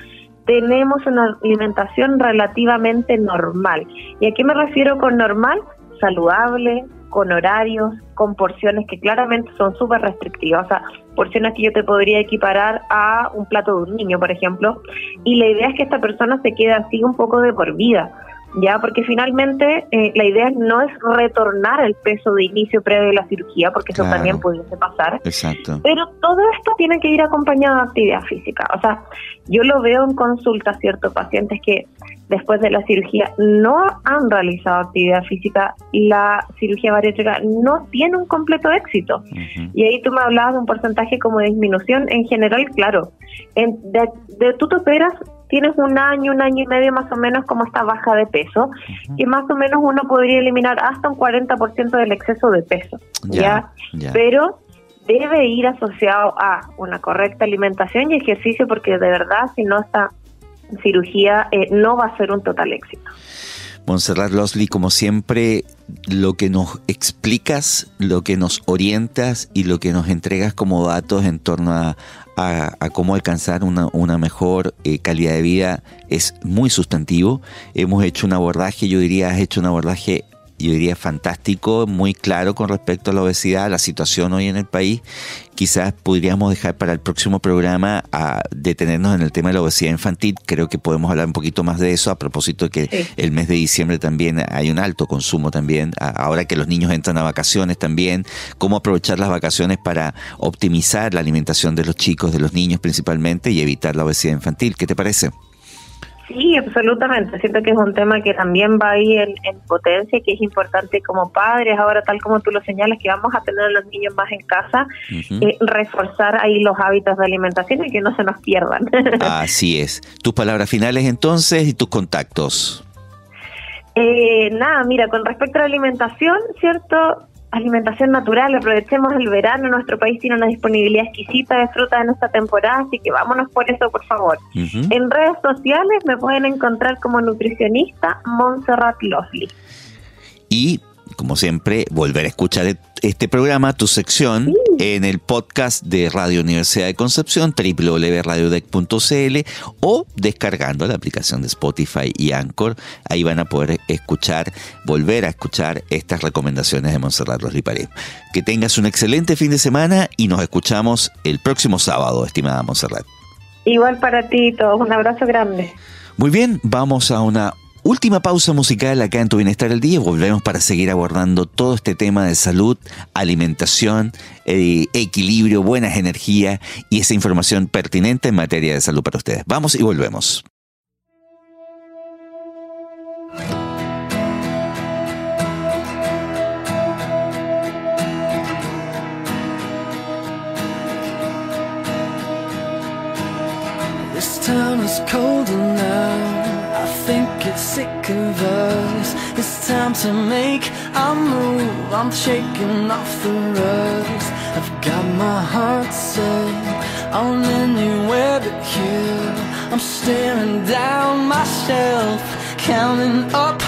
tenemos una alimentación relativamente normal. ¿Y a qué me refiero con normal? Saludable, con horarios, con porciones que claramente son súper restrictivas. O sea, porciones que yo te podría equiparar a un plato de un niño, por ejemplo. Y la idea es que esta persona se quede así un poco de por vida. Ya, porque finalmente eh, la idea no es retornar el peso de inicio previo de la cirugía, porque eso también pudiese pasar, Exacto. pero todo esto tiene que ir acompañado de actividad física. O sea, yo lo veo en consulta, ¿cierto? Pacientes que después de la cirugía no han realizado actividad física y la cirugía bariátrica no tiene un completo éxito. Y ahí tú me hablabas de un porcentaje como de disminución. En general, claro, en- de, de tú te operas, tienes un año, un año y medio más o menos como esta baja de peso, que más o menos uno podría eliminar hasta un 40% del exceso de peso. Ya. Pero debe ir asociado a una correcta alimentación y ejercicio porque de verdad si no esta cirugía eh, no va a ser un total éxito. Montserrat Losley, como siempre, lo que nos explicas, lo que nos orientas y lo que nos entregas como datos en torno a, a- a cómo alcanzar una, una mejor eh, calidad de vida es muy sustantivo. Hemos hecho un abordaje, yo diría, has hecho un abordaje, yo diría, fantástico, muy claro con respecto a la obesidad, la situación hoy en el país. Quizás podríamos dejar para el próximo programa a detenernos en el tema de la obesidad infantil. Creo que podemos hablar un poquito más de eso a propósito de que Sí. el mes de diciembre también hay un alto consumo también, a- ahora que los niños entran a vacaciones también, cómo aprovechar las vacaciones para optimizar la alimentación de los chicos, de los niños principalmente y evitar la obesidad infantil. ¿Qué te parece? Sí, absolutamente. Siento que es un tema que también va ahí en, en potencia, que es importante como padres, ahora tal como tú lo señalas, que vamos a tener a los niños más en casa, eh, reforzar ahí los hábitos de alimentación y que no se nos pierdan. Así es. Tus palabras finales entonces y tus contactos. Eh, nada, mira, con respecto a la alimentación, ¿cierto? Alimentación natural, aprovechemos el verano, nuestro país tiene una disponibilidad exquisita de frutas en esta temporada, así que vámonos por eso, por favor. En redes sociales me pueden encontrar como nutricionista Montserrat Lovely. Y, como siempre, volver a escuchar e- este programa, tu sección, en el podcast de Radio Universidad de Concepción, www.radiodec.cl o descargando la aplicación de Spotify y Anchor. Ahí van a poder escuchar, volver a escuchar estas recomendaciones de Montserrat Los Liparé. Que tengas un excelente fin de semana y nos escuchamos el próximo sábado, estimada Montserrat. Igual para ti todos, un abrazo grande. Muy bien, vamos a una última pausa musical acá en Tu Bienestar al Día. Volvemos para seguir abordando todo este tema de salud, alimentación, eh, equilibrio, buenas energías y esa información pertinente en materia de salud para ustedes. Vamos y volvemos. Sick of us. It's time to make a move. I'm shaking off the rust. I've got my heart set on anywhere but here. I'm staring down myself, counting up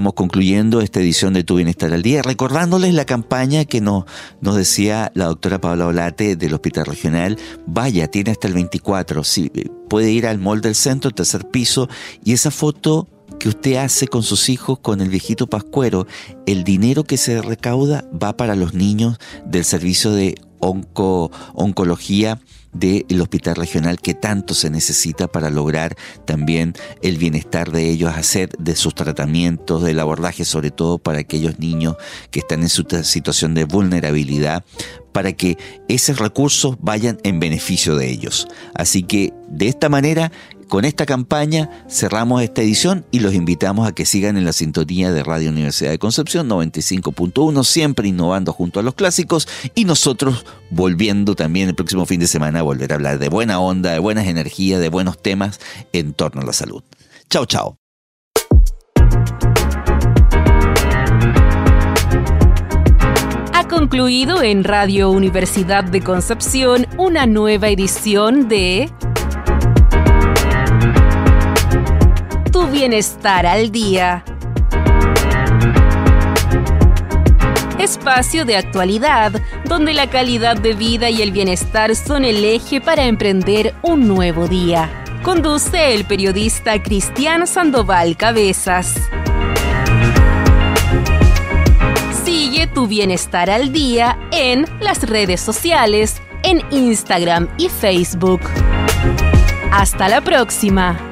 estamos concluyendo esta edición de Tu Bienestar al Día, recordándoles la campaña que nos, nos decía la doctora Paula Olate del Hospital Regional. Vaya, tiene hasta el 24, sí, puede ir al mall del centro, tercer piso, y esa foto que usted hace con sus hijos, con el viejito Pascuero, el dinero que se recauda va para los niños del servicio de onco, oncología del hospital regional que tanto se necesita para lograr también el bienestar de ellos, hacer de sus tratamientos, del abordaje, sobre todo para aquellos niños que están en su situación de vulnerabilidad, para que esos recursos vayan en beneficio de ellos. Así que de esta manera con esta campaña cerramos esta edición y los invitamos a que sigan en la sintonía de Radio Universidad de Concepción 95.1, siempre innovando junto a los clásicos y nosotros volviendo también el próximo fin de semana a volver a hablar de buena onda, de buenas energías, de buenos temas en torno a la salud. Chao, chao. Ha concluido en Radio Universidad de Concepción una nueva edición de bienestar al día. Espacio de actualidad, donde la calidad de vida y el bienestar son el eje para emprender un nuevo día. Conduce el periodista Cristian Sandoval Cabezas. Sigue tu bienestar al día en las redes sociales, en Instagram y Facebook. Hasta la próxima.